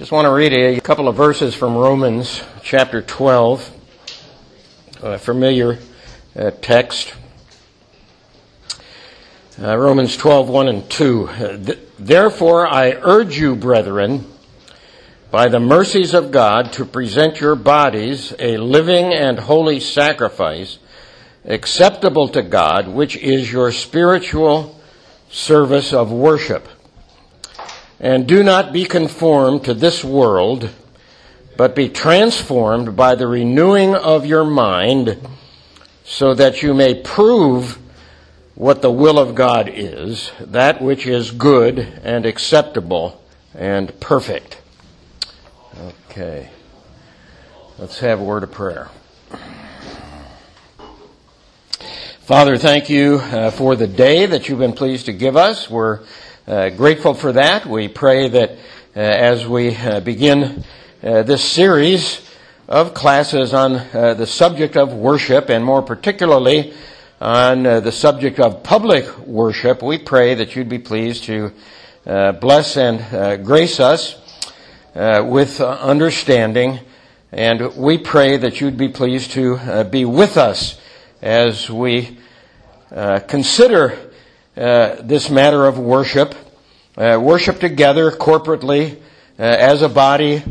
Just want to read a couple of verses from Romans chapter 12, a familiar uh, text. Uh, Romans 12, 1 and 2. Therefore, I urge you, brethren, by the mercies of God, to present your bodies a living and holy sacrifice, acceptable to God, which is your spiritual service of worship. And do not be conformed to this world, but be transformed by the renewing of your mind, so that you may prove what the will of God is, that which is good and acceptable and perfect. Okay. Let's have a word of prayer. Father, thank you uh, for the day that you've been pleased to give us. We're grateful for that. We pray that uh, as we uh, begin uh, this series of classes on uh, the subject of worship, and more particularly on the subject of public worship, we pray that you'd be pleased to bless and grace us with understanding. And we pray that you'd be pleased to be with us as we consider uh, this matter of worship. Uh, worship together corporately uh, as a body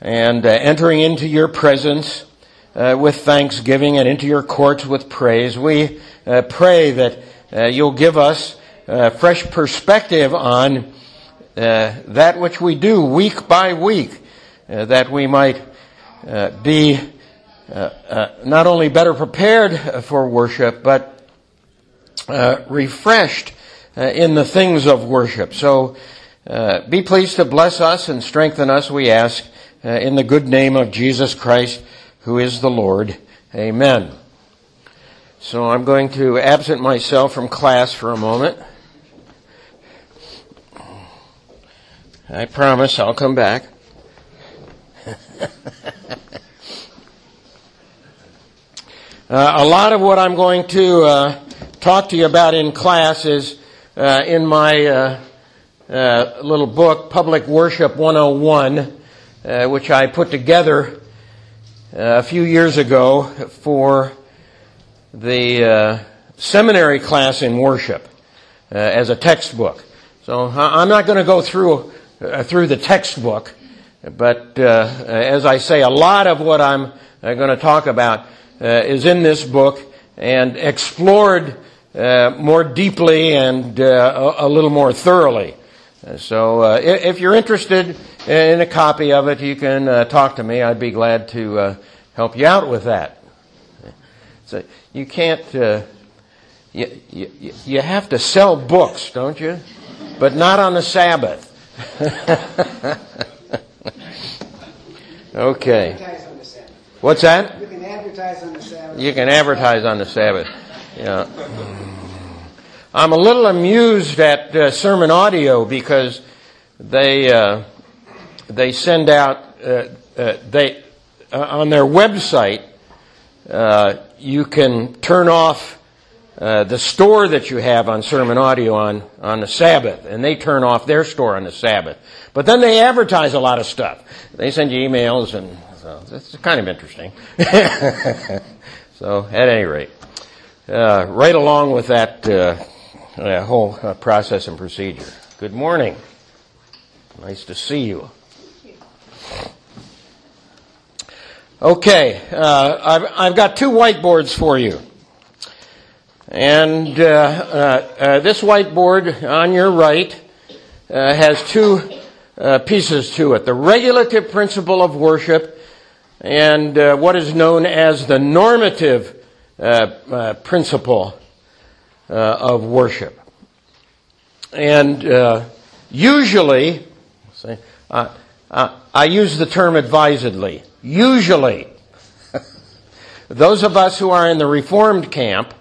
and uh, entering into your presence uh, with thanksgiving and into your courts with praise. We pray that you'll give us fresh perspective on that which we do week by week, that we might be not only better prepared for worship, but refreshed uh, in the things of worship. So uh, be pleased to bless us and strengthen us, we ask, uh, in the good name of Jesus Christ, who is the Lord. Amen. So I'm going to absent myself from class for a moment. I promise I'll come back. Uh, a lot of what I'm going to uh, talk to you about in class is uh, in my uh, uh, little book, Public Worship 101, uh, which I put together uh, a few years ago for the uh, seminary class in worship as a textbook. So I'm not going to go through through the textbook, but as I say, a lot of what I'm going to talk about is in this book and explored uh, more deeply and uh, a, little more thoroughly. So, uh, if you're interested in a copy of it, you can uh, talk to me. I'd be glad to uh, help you out with that. So, you can't. You, you, you have to sell books, don't you? But not on the Sabbath. okay. What's that? You can advertise on the Sabbath. You can advertise on the Sabbath. Yeah. I'm a little amused at uh, sermon audio because they uh, they send out uh, uh they uh, on their website you can turn off the store that you have on sermon audio on on the Sabbath, and they turn off their store on the Sabbath. But then they advertise a lot of stuff. They send you emails, and so it's kind of interesting. so at any rate uh, right along with that uh, whole uh, process and procedure. Good morning. Nice to see you. Okay, uh, I've, I've got two whiteboards for you. And uh, uh, this whiteboard on your right has two pieces to it the regulative principle of worship and what is known as the normative uh, uh, principle uh, of worship. And uh, usually, say, I use the term advisedly. Usually, those of us who are in the Reformed camp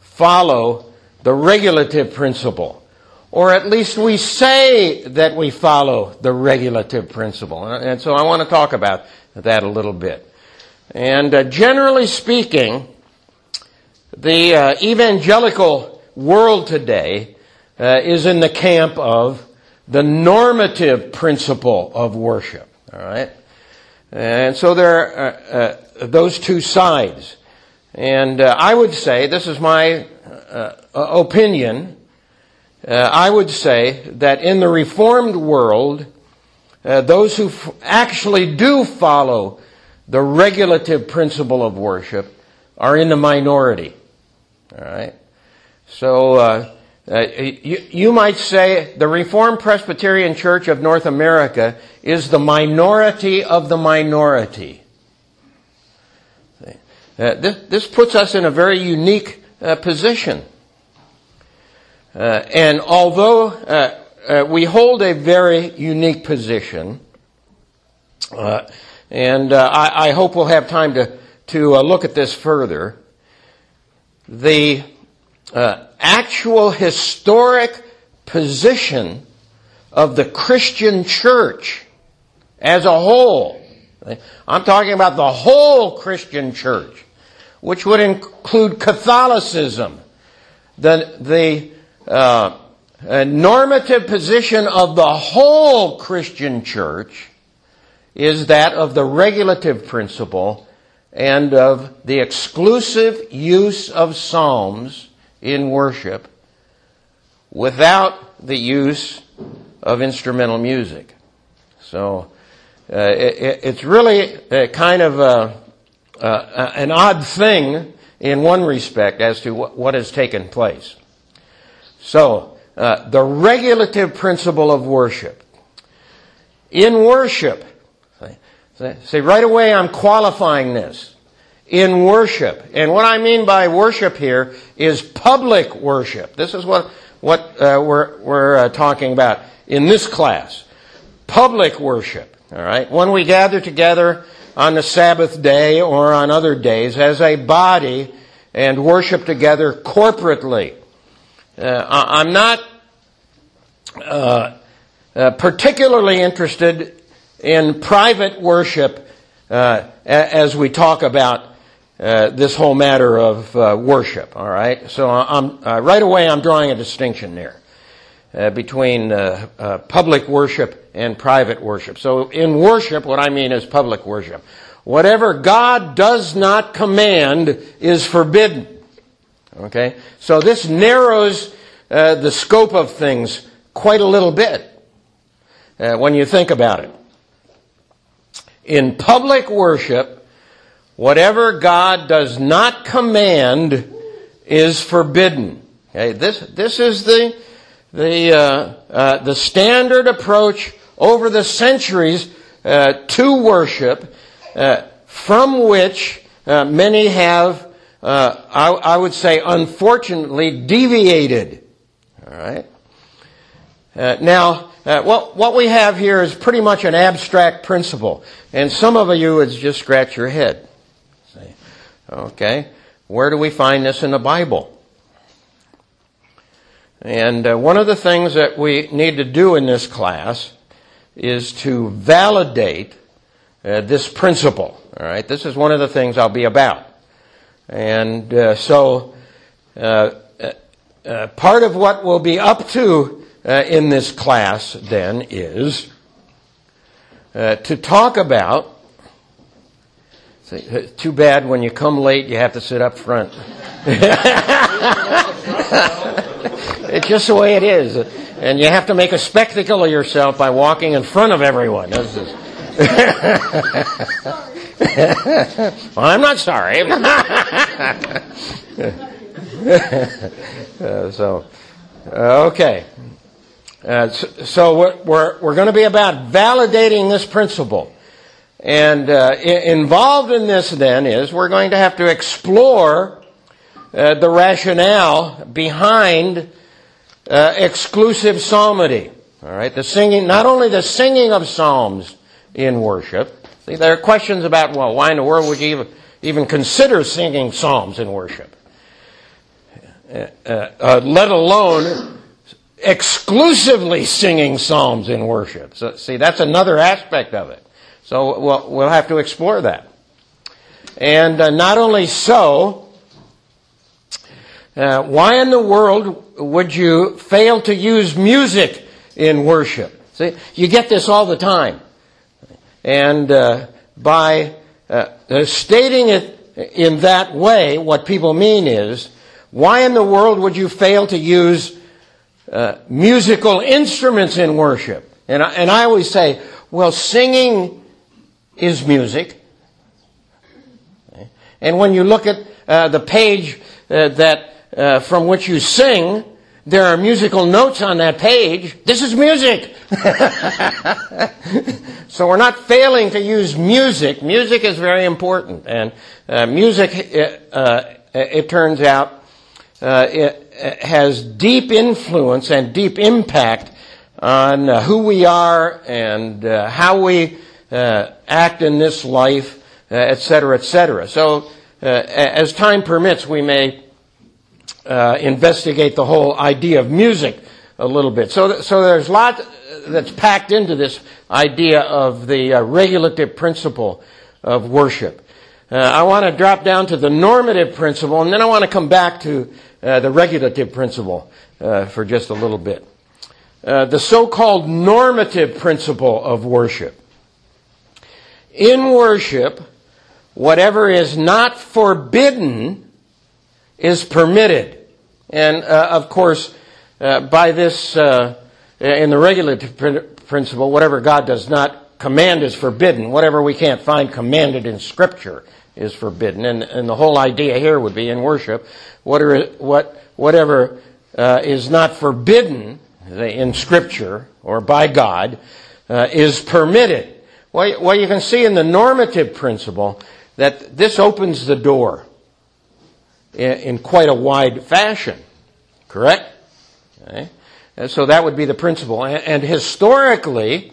follow the regulative principle. Or at least we say that we follow the regulative principle. And so I want to talk about that a little bit. And uh, generally speaking, the uh, evangelical world today uh, is in the camp of the normative principle of worship. All right? And so there are uh, uh, those two sides. And uh, I would say, this is my uh, opinion, I would say that in the Reformed world, those who f- actually do follow the regulative principle of worship are in the minority. All right? So, uh, uh, you, you, might say the Reformed Presbyterian Church of North America is the minority of the minority. Uh, this, this, puts us in a very unique uh, position. Uh, and although uh, we hold a very unique position, and I, I, hope we'll have time to, to look at this further, the actual historic position of the Christian church as a whole. I'm talking about the whole Christian church, which would include Catholicism, the, the uh, normative position of the whole Christian church is that of the regulative principle and of the exclusive use of psalms in worship without the use of instrumental music. So uh, it, it's really kind of a, a, an odd thing in one respect as to what, what has taken place. So uh, the regulative principle of worship. In worship, say right away I'm qualifying this in worship. And what I mean by worship here is public worship. This is what, what uh, we're, we're uh, talking about in this class. Public worship. All right. When we gather together on the Sabbath day or on other days as a body and worship together corporately. Uh, I'm not uh, uh, particularly interested in private worship uh, as we talk about uh, this whole matter of uh, worship. All right, so I'm uh, right away. I'm drawing a distinction there uh, between uh, public worship and private worship. So in worship, what I mean is public worship. Whatever God does not command is forbidden. Okay, so this narrows the scope of things quite a little bit when you think about it. In public worship, Whatever God does not command is forbidden. Okay, this, this is the, the, uh, uh, the standard approach over the centuries uh, to worship, uh, from which uh, many have, uh, I, I, would say, unfortunately, deviated. All right. now, what, what we have here is pretty much an abstract principle, and some of you would just scratch your head. Okay? Where do we find this in the Bible? And uh, one of the things that we need to do in this class is to validate uh, this principle. All right? This is one of the things I'll be about. And uh, so, uh, uh, uh, part of what we'll be up to in this class then is to talk about too bad when you come late, you have to sit up front. it's just the way it is. And you have to make a spectacle of yourself by walking in front of everyone. well, I'm not sorry. uh, so, uh, okay. Uh, so, we're, we're, going to be about validating this principle. And uh, involved in this then is we're going to have to explore uh, the rationale behind uh, exclusive psalmody. All right, the singing, not only the singing of psalms in worship. See, there are questions about well, why in the world would you even, even consider singing psalms in worship? Uh, uh, let alone exclusively singing psalms in worship. So, see, that's another aspect of it. So we'll, we'll have to explore that. And uh, not only so, uh, why in the world would you fail to use music in worship. See, you get this all the time. And uh, by uh, uh, stating it in that way, what people mean is, why in the world would you fail to use uh, musical instruments in worship? And I, and I always say, well, singing is music. And when you look at uh, the page uh, that uh, from which you sing, there are musical notes on that page. This is music. so we're not failing to use music. Music is very important, and uh, music, it turns out, it has deep influence and deep impact on uh, who we are and how we act in this life, etc., etc. So, as time permits, we may uh, investigate the whole idea of music a little bit. So, so there's a lot that's packed into this idea of the uh, regulative principle of worship. Uh, I want to drop down to the normative principle, and then I want to come back to uh, the regulative principle uh, for just a little bit. Uh, the so-called normative principle of worship. In worship, whatever is not forbidden is permitted. And uh, of course, uh, by this, in the regulative principle, whatever God does not command is forbidden. Whatever we can't find commanded in Scripture is forbidden. And, and the whole idea here would be in worship, whatever, what, whatever uh, is not forbidden in Scripture or by God uh, is permitted. Well, well, you can see in the normative principle that this opens the door in quite a wide fashion. Correct? Okay. So that would be the principle. And historically,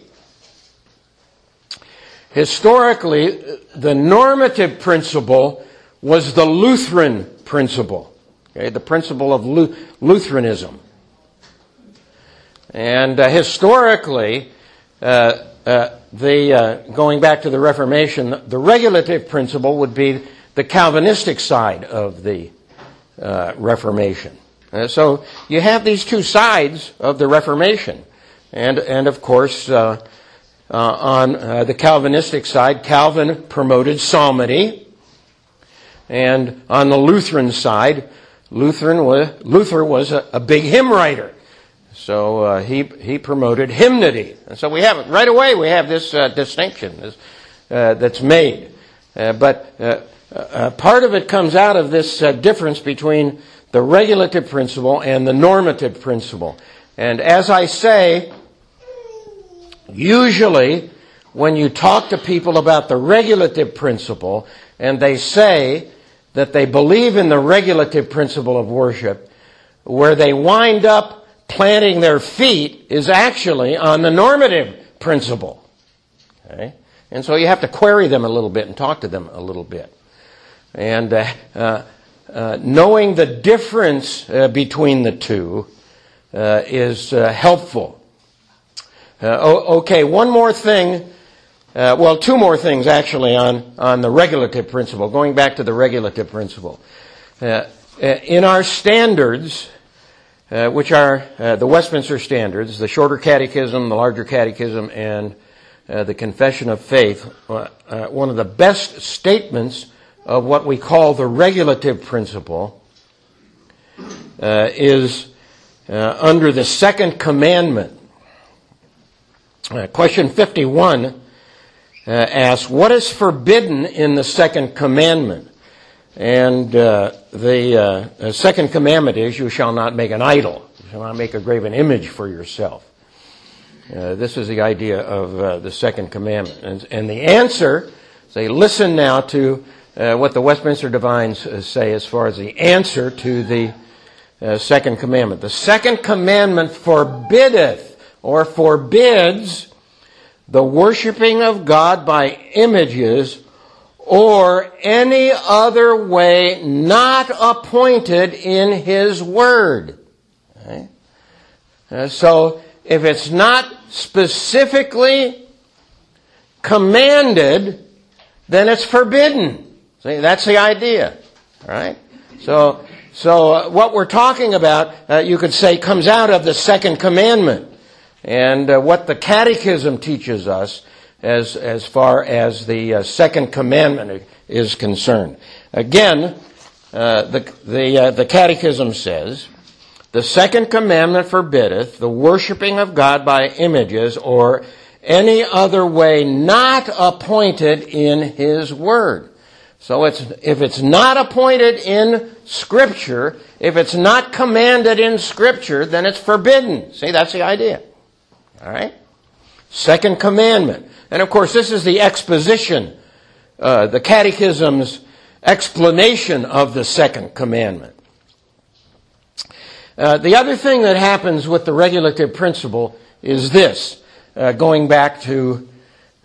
historically, the normative principle was the Lutheran principle. Okay, the principle of Lutheranism. And uh, historically, uh, uh, the uh, going back to the Reformation, the regulative principle would be the Calvinistic side of the uh, Reformation. Uh, so you have these two sides of the Reformation. And, and of course, uh, uh, on uh, the Calvinistic side, Calvin promoted psalmody. And on the Lutheran side, Lutheran was, Luther was a, a big hymn writer. So uh, he, he promoted hymnody. And so we have, it right away, we have this distinction this, that's made. but uh, part of it comes out of this uh, difference between the regulative principle and the normative principle. And as I say, usually when you talk to people about the regulative principle and they say that they believe in the regulative principle of worship, where they wind up planting their feet is actually on the normative principle. Okay? And so you have to query them a little bit and talk to them a little bit. And uh, uh, uh, knowing the difference uh, between the two uh, is uh, okay, one more thing. Uh, well, two more things actually on, on the regulative principle, going back to the regulative principle. Uh, uh, in our standards, which are the Westminster Standards, the Shorter Catechism, the Larger Catechism, and the Confession of Faith, one of the best statements of what we call the regulative principle uh, is uh, under the second commandment. Uh, question 51 uh, asks, What is forbidden in the second commandment? And uh, the uh, second commandment is, You shall not make an idol. You shall not make a graven image for yourself. this is the idea of the second commandment. And, and the answer, say, listen now to uh, what the Westminster Divines uh, say as far as the answer to the uh, second commandment. The second commandment forbiddeth or forbids the worshiping of God by images or any other way not appointed in His Word. Okay? Uh, so, if it's not specifically commanded, then it's forbidden. See, that's the idea, right? So, so uh, what we're talking about, uh, you could say, comes out of the second commandment. And uh, what the Catechism teaches us as, as far as the uh, second commandment is concerned. Again, uh, the, the, uh, the Catechism says, the second commandment forbiddeth the worshiping of God by images or any other way not appointed in His Word. So it's, if it's not appointed in Scripture, if it's not commanded in Scripture, then it's forbidden. See, that's the idea. Alright? Second commandment. And of course, this is the exposition, uh, the Catechism's explanation of the second commandment. Uh, the other thing that happens with the regulative principle is this, uh, going back to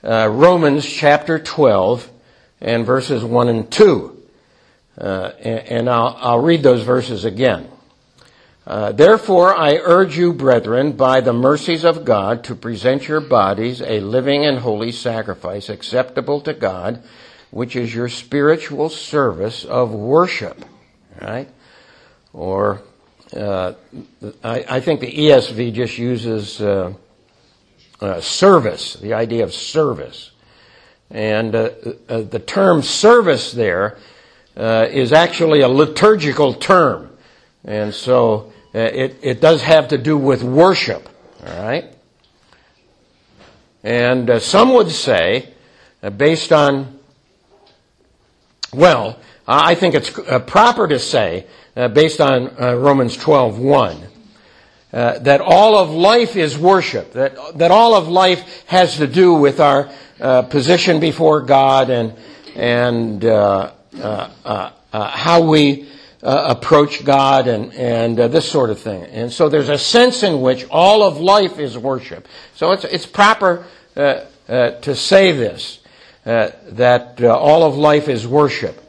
uh, Romans chapter 12 and verses 1 and 2. Uh, and, and I'll, I'll, read those verses again. Uh, Therefore, I urge you, brethren, by the mercies of God, to present your bodies a living and holy sacrifice acceptable to God, which is your spiritual service of worship. Right? Or, uh, I, I, think the ESV just uses uh, uh, service, the idea of service. And uh, the term service there is actually a liturgical term. And so it, it does have to do with worship. All right? And some would say, based on well, I think it's uh, proper to say, uh, based on uh, Romans 12, 1, uh, that all of life is worship, that, that all of life has to do with our uh, position before God and, and uh, how we approach God and, and this sort of thing. And so there's a sense in which all of life is worship. So it's, it's proper to say this uh, that uh, all of life is worship.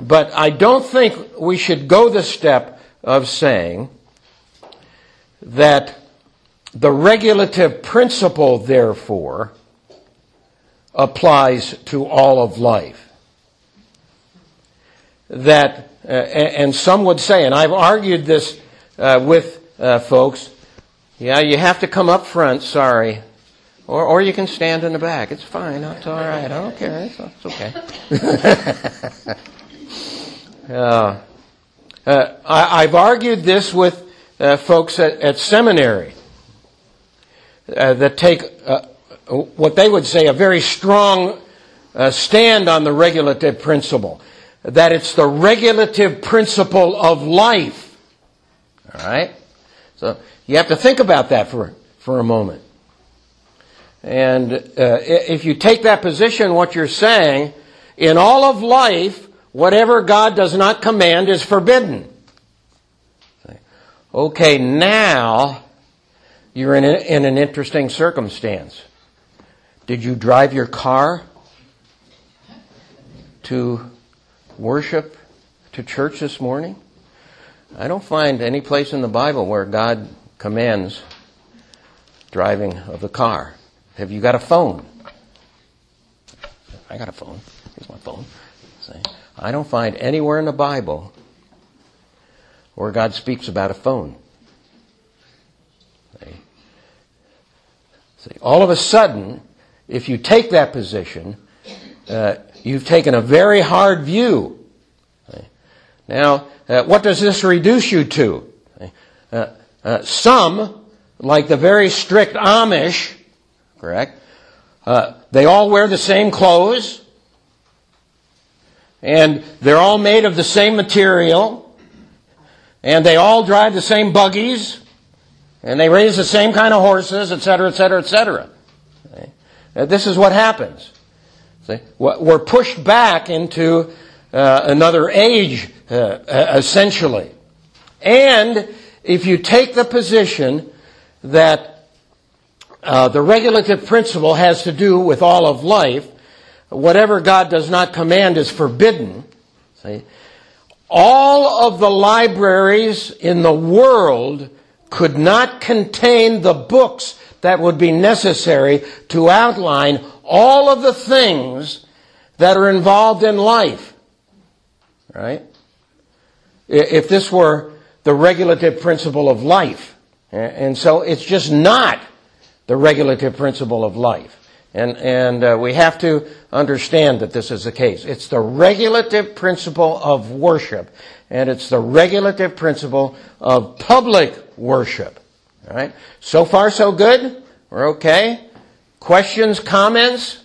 But I don't think we should go the step of saying that the regulative principle, therefore, applies to all of life. That, uh, and some would say, and I've argued this uh, with uh, folks, yeah, you have to come up front, sorry. Or, or you can stand in the back. It's fine. It's all right. I don't care. It's, it's okay. uh, uh, I, have argued this with uh, folks at, at seminary that take what they would say a very strong stand on the regulative principle. That it's the regulative principle of life. All right? So you have to think about that for, for a moment. And uh, if you take that position, what you're saying, in all of life, whatever God does not command is forbidden. Okay, now you're in, a, in an interesting circumstance. Did you drive your car to worship to church this morning? I don't find any place in the Bible where God commands driving of the car. Have you got a phone? I got a phone. Here's my phone. I don't find anywhere in the Bible where God speaks about a phone. See? All of a sudden, if you take that position, uh, you've taken a very hard view. Now, uh, what does this reduce you to? Uh, uh, some, like the very strict Amish, correct? Uh, they all wear the same clothes, and they're all made of the same material, and they all drive the same buggies, and they raise the same kind of horses, etc., etc., etc. This is what happens. See? We're pushed back into uh, another age, uh, uh, essentially. And if you take the position that uh, the regulative principle has to do with all of life. Whatever God does not command is forbidden. See? All of the libraries in the world could not contain the books that would be necessary to outline all of the things that are involved in life. Right? If this were the regulative principle of life. And so it's just not the regulative principle of life. And, and uh, we have to understand that this is the case. It's the regulative principle of worship, and it's the regulative principle of public worship. All right? So far, so good? We're okay? Questions, comments?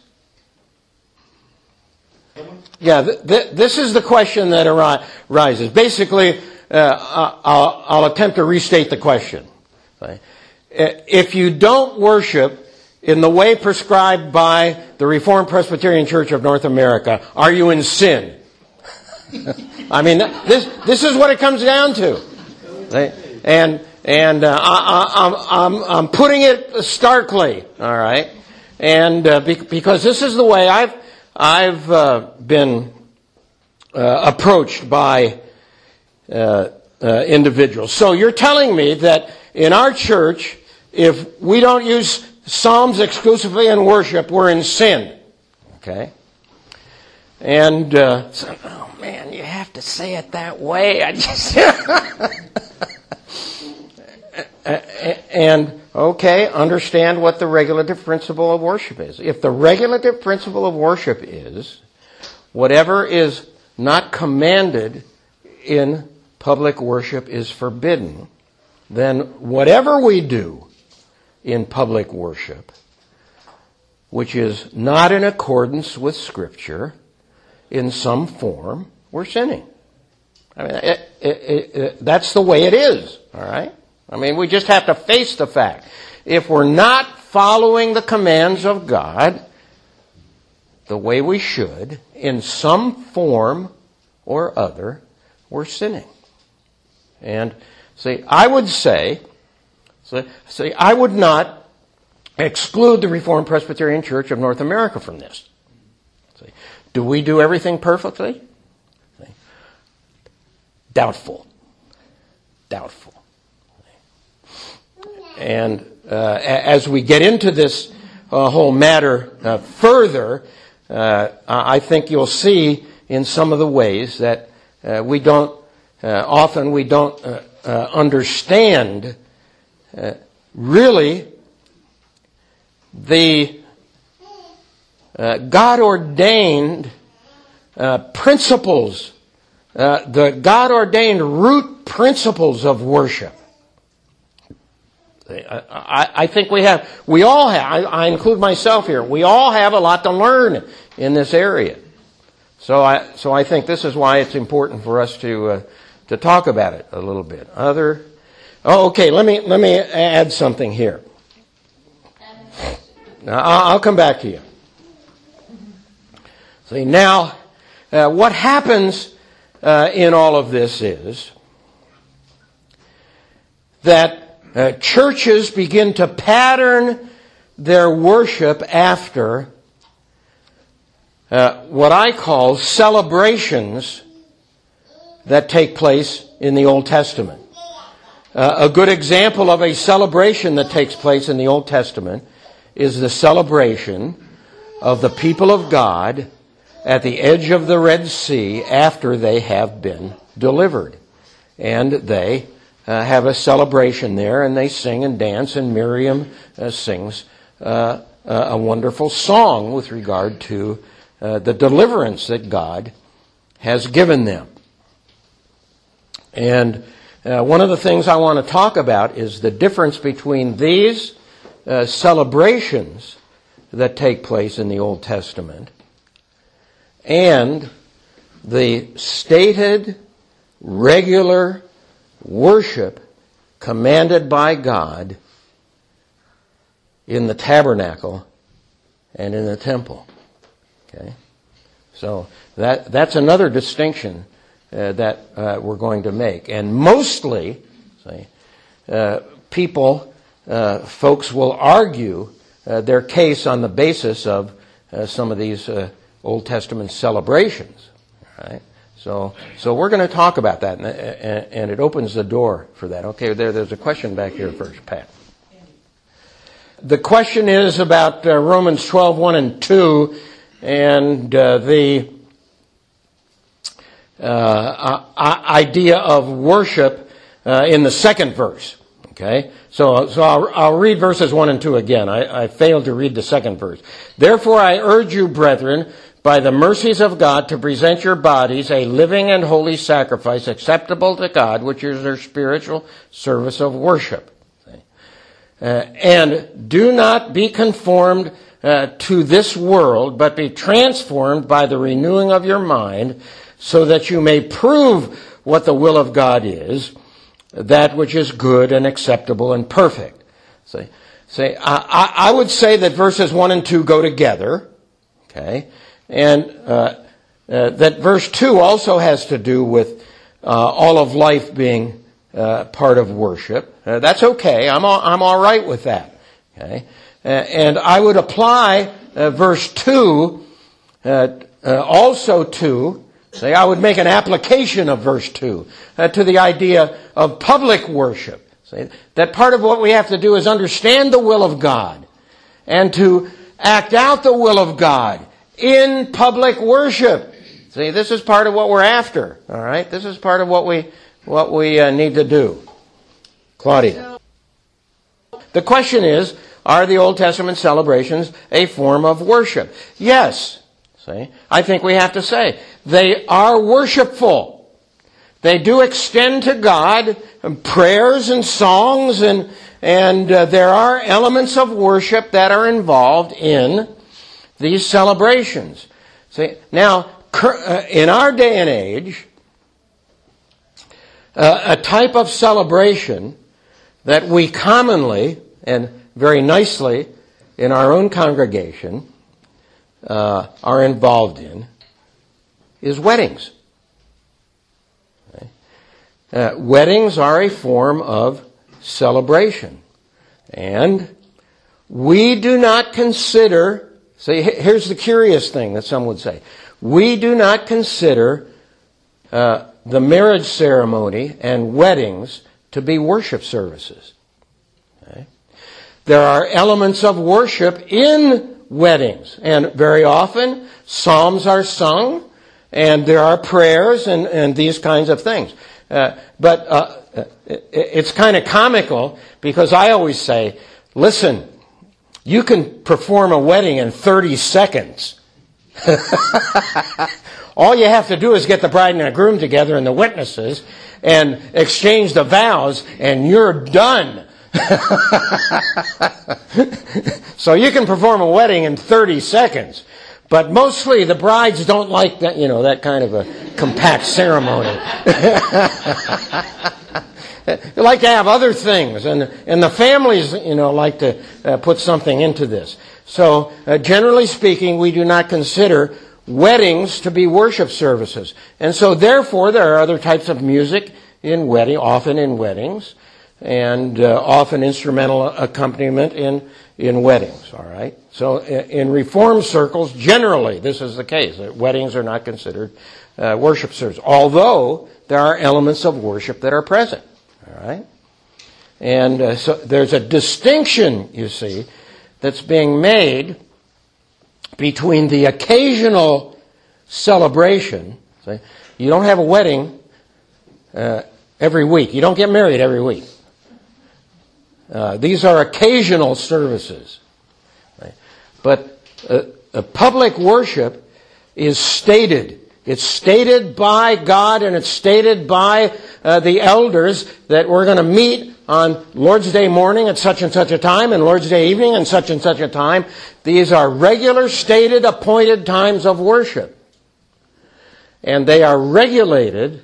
Yeah, th- th- this is the question that arises. Basically, uh, I'll, I'll, attempt to restate the question. If you don't worship in the way prescribed by the Reformed Presbyterian Church of North America, are you in sin? I mean, this, this is what it comes down to. And, and uh, I, am I'm, I'm putting it starkly, all right? And uh, be, because this is the way I've, I've uh, been uh, approached by uh, uh, individuals. So you're telling me that in our church, if we don't use Psalms exclusively in worship, we're in sin. Okay? And, uh, so, oh man, you have to say it that way. I just. and, okay, understand what the regulative principle of worship is. If the regulative principle of worship is whatever is not commanded in public worship is forbidden, then whatever we do in public worship, which is not in accordance with Scripture, in some form, we're sinning. I mean, it, it, it, that's the way it is, all right? I mean, we just have to face the fact. If we're not following the commands of God the way we should, in some form or other, we're sinning. And see, I would say, see, I would not exclude the Reformed Presbyterian Church of North America from this. See, do we do everything perfectly? See, doubtful. Doubtful. And uh, as we get into this uh, whole matter uh, further, uh, I think you'll see in some of the ways that uh, we don't uh, often we don't understand really the God ordained principles, the God ordained root principles of worship. I, I, think we have, we all have, I, I include myself here, we all have a lot to learn in this area. So I, so I think this is why it's important for us to, uh, to talk about it a little bit. Other, oh, okay. Let me let me add something here. Now, I'll come back to you. See now, uh, what happens uh, in all of this is that uh, churches begin to pattern their worship after uh, what I call celebrations that take place in the Old Testament. Uh, a good example of a celebration that takes place in the Old Testament is the celebration of the people of God at the edge of the Red Sea after they have been delivered. And they uh, have a celebration there and they sing and dance and Miriam uh, sings uh, a wonderful song with regard to uh, the deliverance that God has given them. And uh, one of the things I want to talk about is the difference between these uh, celebrations that take place in the Old Testament and the stated, regular worship commanded by God in the tabernacle and in the temple. Okay? So that, that's another distinction uh, that uh, we're going to make. And mostly, say, uh, people, uh, folks will argue uh, their case on the basis of uh, some of these Old Testament celebrations. Right? So, so we're going to talk about that, and, and, it opens the door for that. Okay, there, there's a question back here first, Pat. The question is about Romans 12, 1 and 2, and the uh, idea of worship uh, in the second verse. Okay? So, so I'll, I'll read verses 1 and 2 again. I, I failed to read the second verse. Therefore I urge you, brethren, by the mercies of God, to present your bodies a living and holy sacrifice acceptable to God, which is your spiritual service of worship. Uh, and do not be conformed uh, to this world, but be transformed by the renewing of your mind, so that you may prove what the will of God is, that which is good and acceptable and perfect. See, see, I, I would say that verses one and two go together, okay, and uh, uh, that verse two also has to do with uh, all of life being uh, part of worship. Uh, that's okay. I'm all, I'm all right with that. Okay, uh, and I would apply verse two also to Say, I would make an application of verse 2 uh, to the idea of public worship. Say, that part of what we have to do is understand the will of God and to act out the will of God in public worship. See, this is part of what we're after, all right? This is part of what we, what we uh, need to do. Claudia. The question is, are the Old Testament celebrations a form of worship? Yes. See? I think we have to say they are worshipful. They do extend to God prayers and songs and and uh, there are elements of worship that are involved in these celebrations. See, now uh, in our day and age, uh, a type of celebration that we commonly and very nicely in our own congregation uh, are involved in is weddings. Okay? Uh, weddings are a form of celebration. And we do not consider, see, here's the curious thing that some would say. We do not consider uh, the marriage ceremony and weddings to be worship services. Okay? There are elements of worship in weddings. And very often, psalms are sung, and there are prayers and, and these kinds of things. Uh, but uh, it, it's kind of comical because I always say, listen, you can perform a wedding in 30 seconds. All you have to do is get the bride and the groom together and the witnesses and exchange the vows, and you're done. so you can perform a wedding in 30 seconds. But mostly the brides don't like that, you know, that kind of a compact ceremony. like to have other things, and, and the families, you know, like to uh, put something into this. So, uh, generally speaking, we do not consider weddings to be worship services. And so, therefore, there are other types of music in wedding, often in weddings and uh, often instrumental accompaniment in, in weddings, all right? So in reform circles, generally, this is the case. Weddings are not considered uh, worship services, although there are elements of worship that are present, all right? And uh, so there's a distinction, you see, that's being made between the occasional celebration. See, you don't have a wedding uh, every week. You don't get married every week. Uh, these are occasional services. Right? But uh, public worship is stated. It's stated by God and it's stated by uh, the elders that we're going to meet on Lord's Day morning at such and such a time and Lord's Day evening and such and such a time. These are regular, stated, appointed times of worship. And they are regulated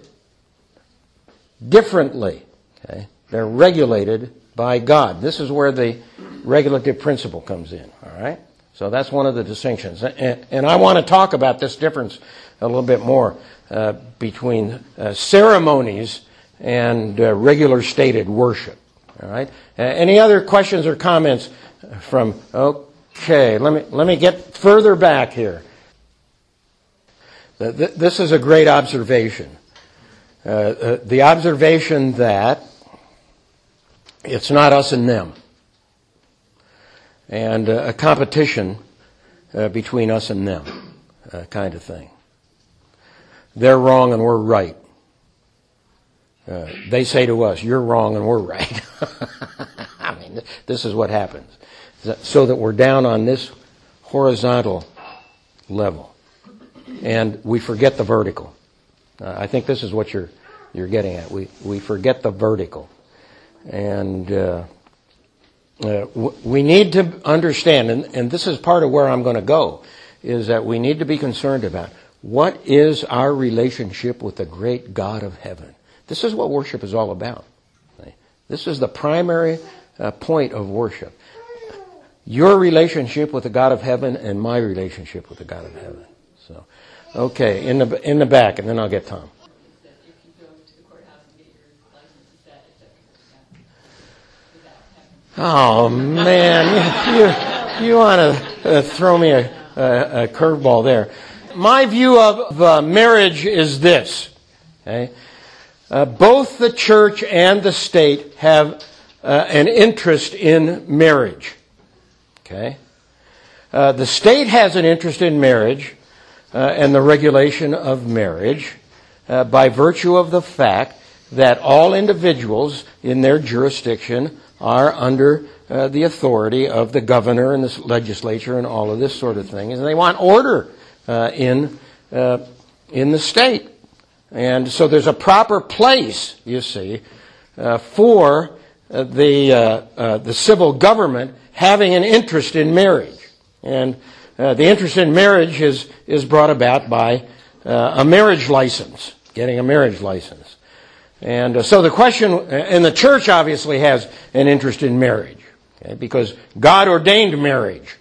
differently. Okay? They're regulated by God. This is where the regulative principle comes in, all right? So that's one of the distinctions. And, and I want to talk about this difference a little bit more uh, between uh, ceremonies and uh, regular stated worship, all right? any other questions or comments from, okay, let me, let me get further back here. This is a great observation. Uh, uh, the observation that it's not us and them. And uh, a competition uh, between us and them, uh, kind of thing. They're wrong and we're right. uh, they say to us, "You're wrong and we're right." I mean, this is what happens, so that we're down on this horizontal level, and we forget the vertical. Uh, I think this is what you're you're getting at. We we forget the vertical, and uh, uh, we need to understand, and, and this is part of where I'm going to go, is that we need to be concerned about what is our relationship with the great God of heaven. This is what worship is all about. This is the primary uh, point of worship. Your relationship with the God of heaven and my relationship with the God of heaven. So, okay, in the in the back, and then I'll get Tom. Oh man, you you, want to uh, throw me a, a, a curveball there? My view of uh, marriage is this. Okay, uh, both the church and the state have uh, an interest in marriage. Okay, uh, the state has an interest in marriage uh, and the regulation of marriage by virtue of the fact that all individuals in their jurisdiction are under uh, the authority of the governor and the legislature and all of this sort of thing. And they want order uh, in, uh, in the state. And so there's a proper place, you see, uh, for uh, the, uh, the civil government having an interest in marriage. And the interest in marriage is, is brought about by a marriage license, getting a marriage license. And uh, so the question, and the church obviously has an interest in marriage, okay, because God ordained marriage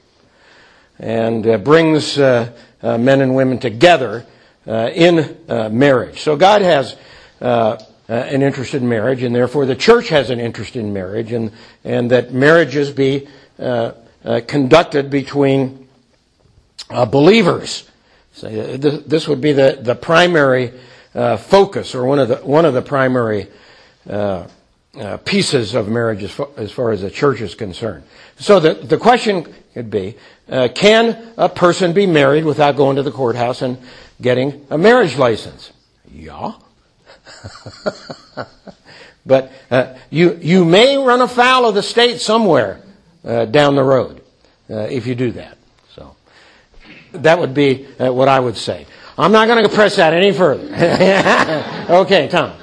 and uh, brings uh, uh men and women together uh, in uh, marriage. So God has an interest in marriage, and therefore the church has an interest in marriage, and, and that marriages be conducted between believers. So this would be the, the primary uh, focus or one of the one of the primary uh, uh, pieces of marriage as far, as far, as the church is concerned. So the the question could be: uh, Can a person be married without going to the courthouse and getting a marriage license? Yeah. but uh, you you may run afoul of the state somewhere uh, down the road if you do that. So that would be what I would say. I'm not going to press that any further. okay, Tom.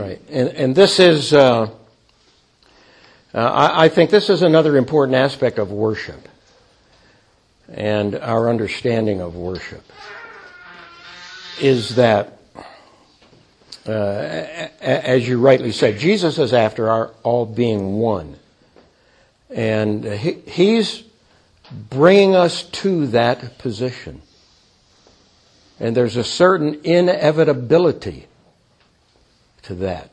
Right, and and this is, uh, uh, I, I think this is another important aspect of worship, and our understanding of worship is that uh, as you rightly said, Jesus is after our all being one. And he, he's bringing us to that position. And there's a certain inevitability to that.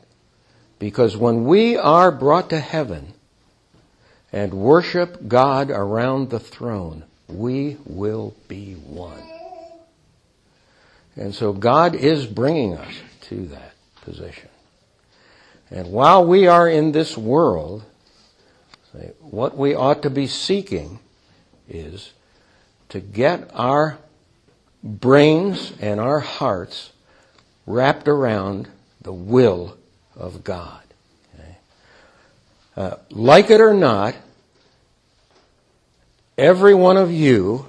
Because when we are brought to heaven and worship God around the throne, we will be one. And so God is bringing us to that position. And while we are in this world, what we ought to be seeking is to get our brains and our hearts wrapped around the will of God. Okay? Uh, like it or not, every one of you,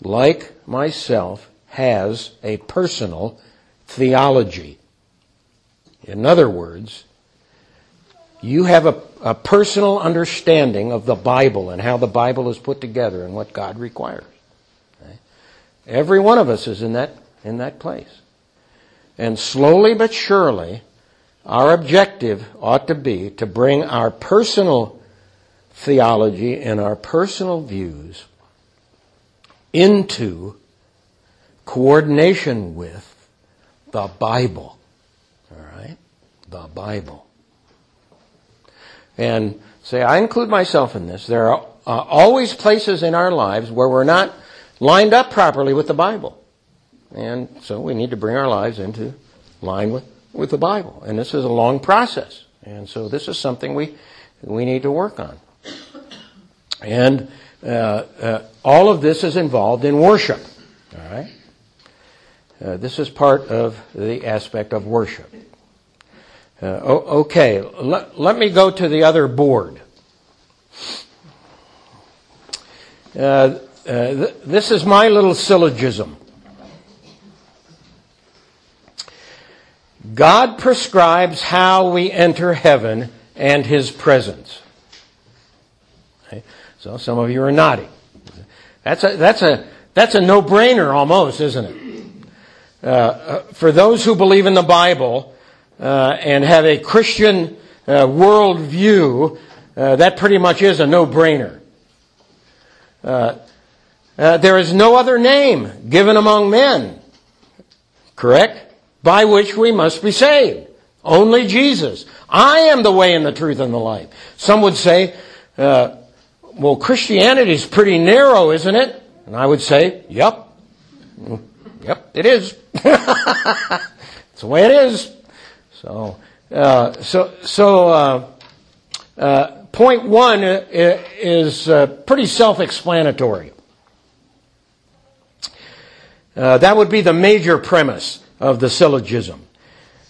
like myself, has a personal theology. In other words, you have a, a, personal understanding of the Bible and how the Bible is put together and what God requires. Okay? Every one of us is in that, in that place. And slowly but surely, our objective ought to be to bring our personal theology and our personal views into coordination with the Bible. All right? The Bible. And say, I include myself in this. There are uh, always places in our lives where we're not lined up properly with the Bible. And so we need to bring our lives into line with, with the Bible. And this is a long process. And so this is something we, we need to work on. And all of this is involved in worship. All right? this is part of the aspect of worship. okay, let, let me go to the other board. Uh, uh, th- this is my little syllogism. God prescribes how we enter heaven and his presence. Okay? So some of you are nodding. That's a, that's a, that's a no-brainer almost, isn't it? Uh, uh for those who believe in the Bible uh, and have a Christian uh, worldview, that pretty much is a no-brainer. there is no other name given among men, correct? By which we must be saved. Only Jesus. I am the way and the truth and the life. Some would say, uh, well, Christianity is pretty narrow, isn't it? And I would say, yep. Yep, it is. It's the way it is. So, uh, so, so, uh, uh point one is uh, pretty self-explanatory. Uh, that would be the major premise of the syllogism.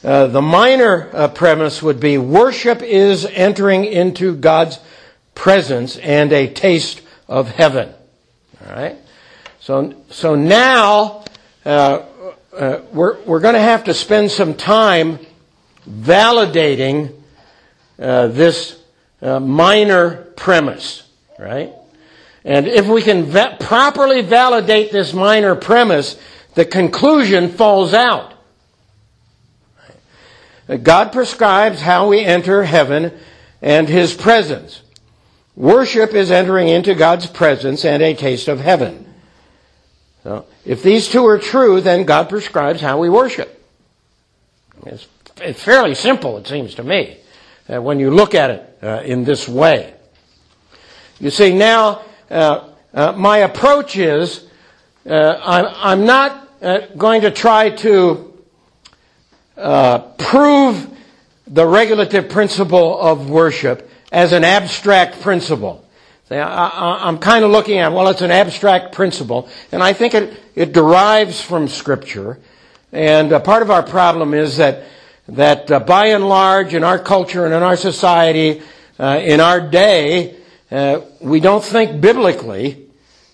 Uh, the minor uh, premise would be worship is entering into God's presence and a taste of heaven. All right. So, so now uh, uh we're we're going to have to spend some time validating uh, this uh, minor premise, right? And if we can va- properly validate this minor premise, the conclusion falls out. God prescribes how we enter heaven and His presence. Worship is entering into God's presence and a taste of heaven. So, if these two are true, then God prescribes how we worship. It's, it's fairly simple, it seems to me, uh, when you look at it uh, in this way. You see, now, uh, uh my approach is, uh, I'm, I'm not uh, going to try to uh, prove the regulative principle of worship as an abstract principle. I, am kind of looking at, well, it's an abstract principle, and I think it, it derives from Scripture. And uh, part of our problem is that, that uh, by and large, in our culture and in our society, uh, in our day, uh, we don't think biblically,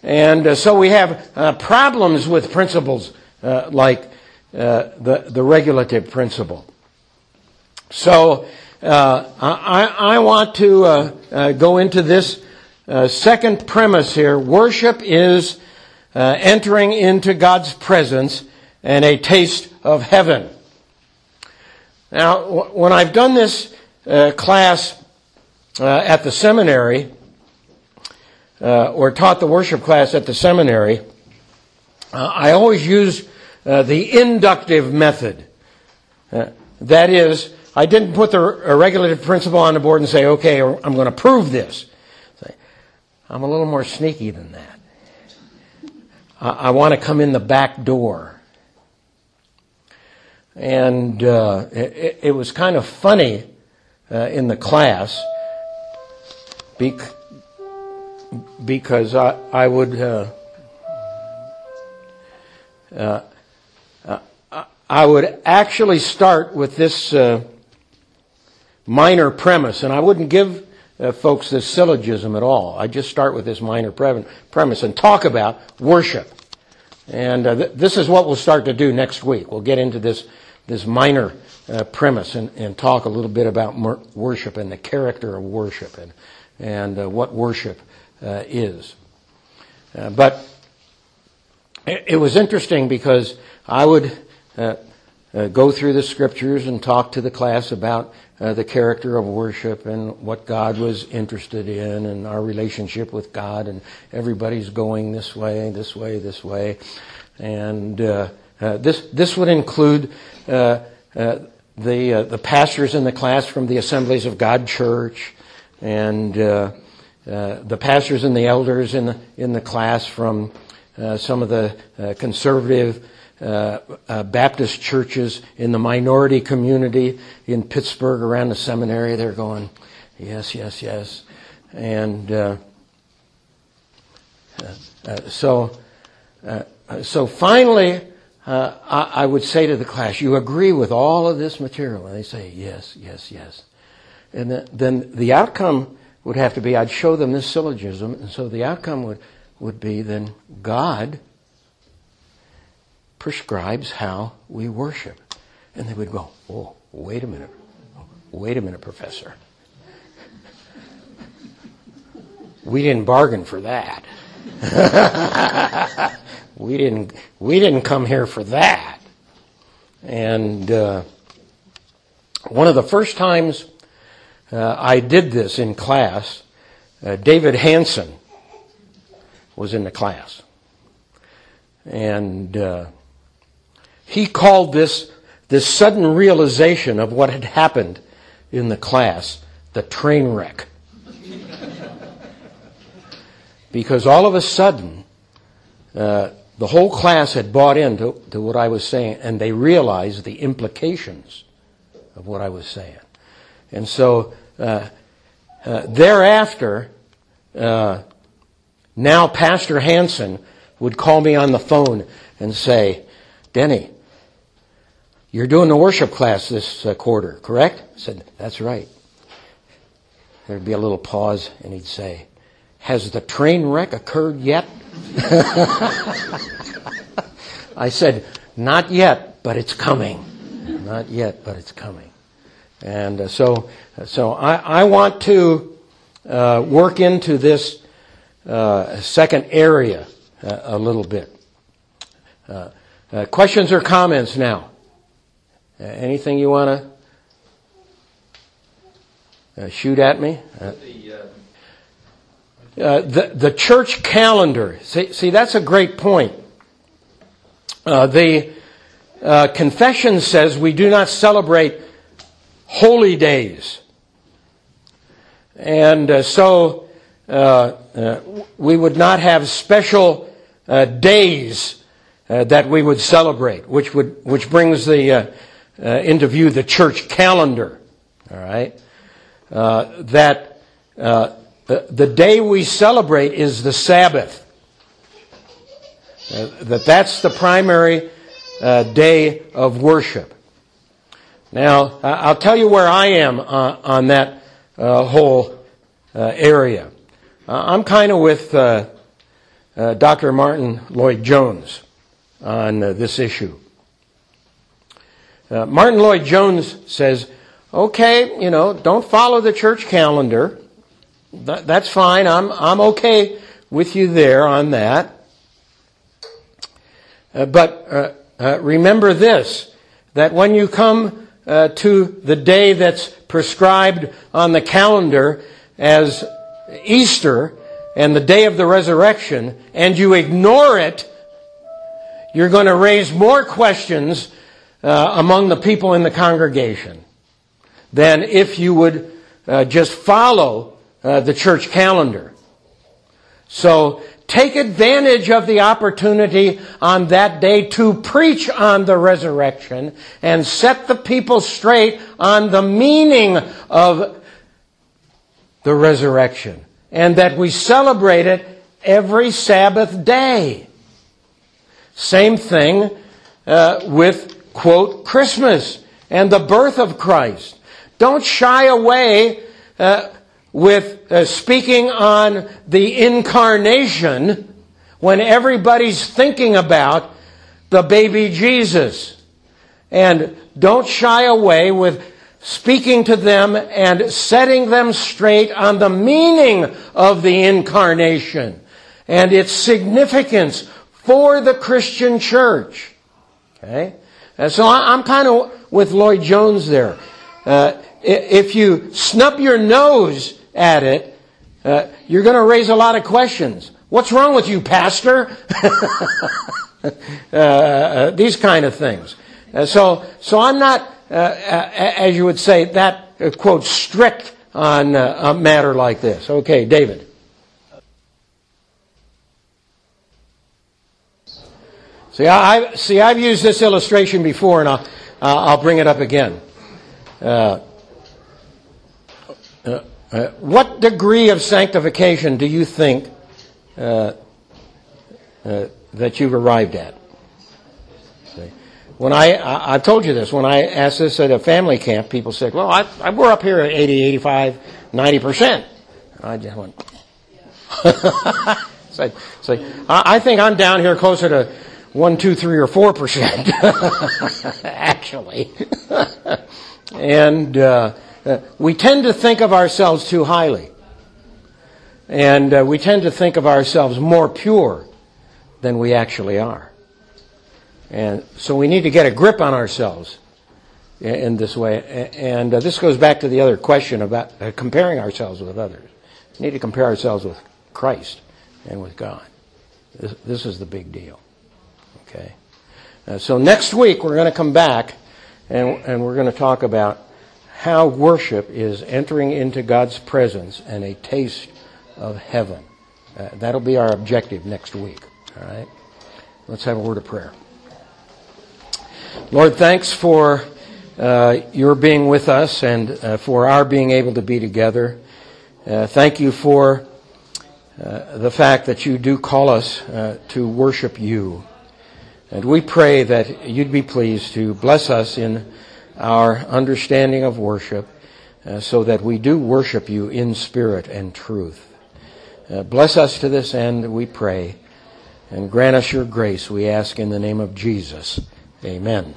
and uh, so we have uh, problems with principles uh, like uh, the, the regulative principle. So uh, I, I, want to uh, uh, go into this second premise here. Worship is entering into God's presence and a taste of heaven. Now, when I've done this class at the seminary, uh, or taught the worship class at the seminary, uh, I always use uh, the inductive method. Uh, that is, I didn't put the regulative principle on the board and say, okay, I'm going to prove this. I'm a little more sneaky than that. I, I want to come in the back door. And uh, it, it, was kind of funny uh, in the class because I, I would uh, uh, uh, I would actually start with this uh, minor premise, and I wouldn't give uh, folks this syllogism at all. I just start with this minor pre- premise and talk about worship. And th- this is what we'll start to do next week. We'll get into this this minor premise and, and, talk a little bit about mer- worship and the character of worship and and uh, what worship is. Uh, but it, it, was interesting because I would uh, uh, go through the scriptures and talk to the class about uh, the character of worship and what God was interested in and our relationship with God and everybody's going this way, this way, this way. And uh, uh, this this would include uh, the the pastors in the class from the Assemblies of God Church and the pastors and the elders in the in the class from uh, some of the uh, conservative uh, uh, Baptist churches in the minority community in Pittsburgh around the seminary. They're going, yes, yes, yes. And, uh, Uh, so, so finally, I, I would say to the class, "You agree with all of this material?" And they say, "Yes, yes, yes." And the, then the outcome would have to be I'd show them this syllogism, and so the outcome would, would be then God prescribes how we worship. And they would go, Oh, wait a minute. Wait a minute, Professor. We didn't bargain for that. we didn't. We didn't come here for that. And uh, one of the first times uh, I did this in class. Uh, David Hanson was in the class. And uh, he called this, this sudden realization of what had happened in the class the train wreck. because all of a sudden, uh, the whole class had bought into to what I was saying, and they realized the implications of what I was saying. And so uh, uh, thereafter, uh, now Pastor Hanson would call me on the phone and say, Denny, you're doing the worship class this uh, quarter, correct? I said, that's right. There'd be a little pause, and he'd say, Has the train wreck occurred yet? I said, Not yet, but it's coming. Not yet, but it's coming. And uh, so, so I, I want to uh, work into this uh, second area uh, a little bit. Uh, uh, questions or comments now? anything you want to shoot at me? the the church calendar. See, see, that's a great point. the confession says we do not celebrate holy days. And uh, so uh, uh, we would not have special uh, days uh, that we would celebrate, which would which brings the uh, into view the church calendar. All right, that the day we celebrate is the Sabbath. that that's the primary day of worship. Now, I'll tell you where I am uh, on that uh, whole uh, area. Uh, I'm kind of with uh, uh, Dr. Martyn Lloyd-Jones on this issue. Martyn Lloyd-Jones says, okay, you know, don't follow the church calendar. That, that's fine. I'm, I'm okay with you there on that. but remember this, that when you come uh, to the day that's prescribed on the calendar as Easter and the day of the resurrection, and you ignore it, you're going to raise more questions uh, among the people in the congregation than if you would uh, just follow uh, the church calendar. So take advantage of the opportunity on that day to preach on the resurrection and set the people straight on the meaning of the resurrection and that we celebrate it every Sabbath day. Same thing uh, with, quote, Christmas and the birth of Christ. Don't shy away uh, with uh, speaking on the incarnation when everybody's thinking about the baby Jesus. And don't shy away with speaking to them and setting them straight on the meaning of the incarnation and its significance for the Christian church. Okay? And so I'm kind of with Lloyd-Jones there. Uh, if you snub your nose at it, uh, you're going to raise a lot of questions. What's wrong with you, Pastor? uh, uh, these kind of things. Uh, so, so I'm not, uh, as you would say, that quote strict on a matter like this. Okay, David. See, I, see, I've used this illustration before, and I'll, I'll bring it up again. Uh, uh, what degree of sanctification do you think uh, uh, that you've arrived at. See? When I, I, have told you this, when I asked this at a family camp, people said, well, I, I we're up here at 80, 85, 90%. I just went, so, so I, I think I'm down here closer to one, two, three, or four percent, actually. and uh, uh, we tend to think of ourselves too highly. And uh, we tend to think of ourselves more pure than we actually are. And so we need to get a grip on ourselves in, in this way. And uh, this goes back to the other question about uh, comparing ourselves with others. We need to compare ourselves with Christ and with God. This, this is the big deal. Okay? Uh, so next week we're going to come back and, and we're going to talk about how worship is entering into God's presence and a taste of heaven. Uh, that'll be our objective next week. All right? Let's have a word of prayer. Lord, thanks for uh, your being with us and uh, for our being able to be together. Uh, thank you for uh, the fact that you do call us uh, to worship you. And we pray that you'd be pleased to bless us in our understanding of worship uh, so that we do worship you in spirit and truth. Uh, bless us to this end, we pray, and grant us your grace, we ask in the name of Jesus. Amen.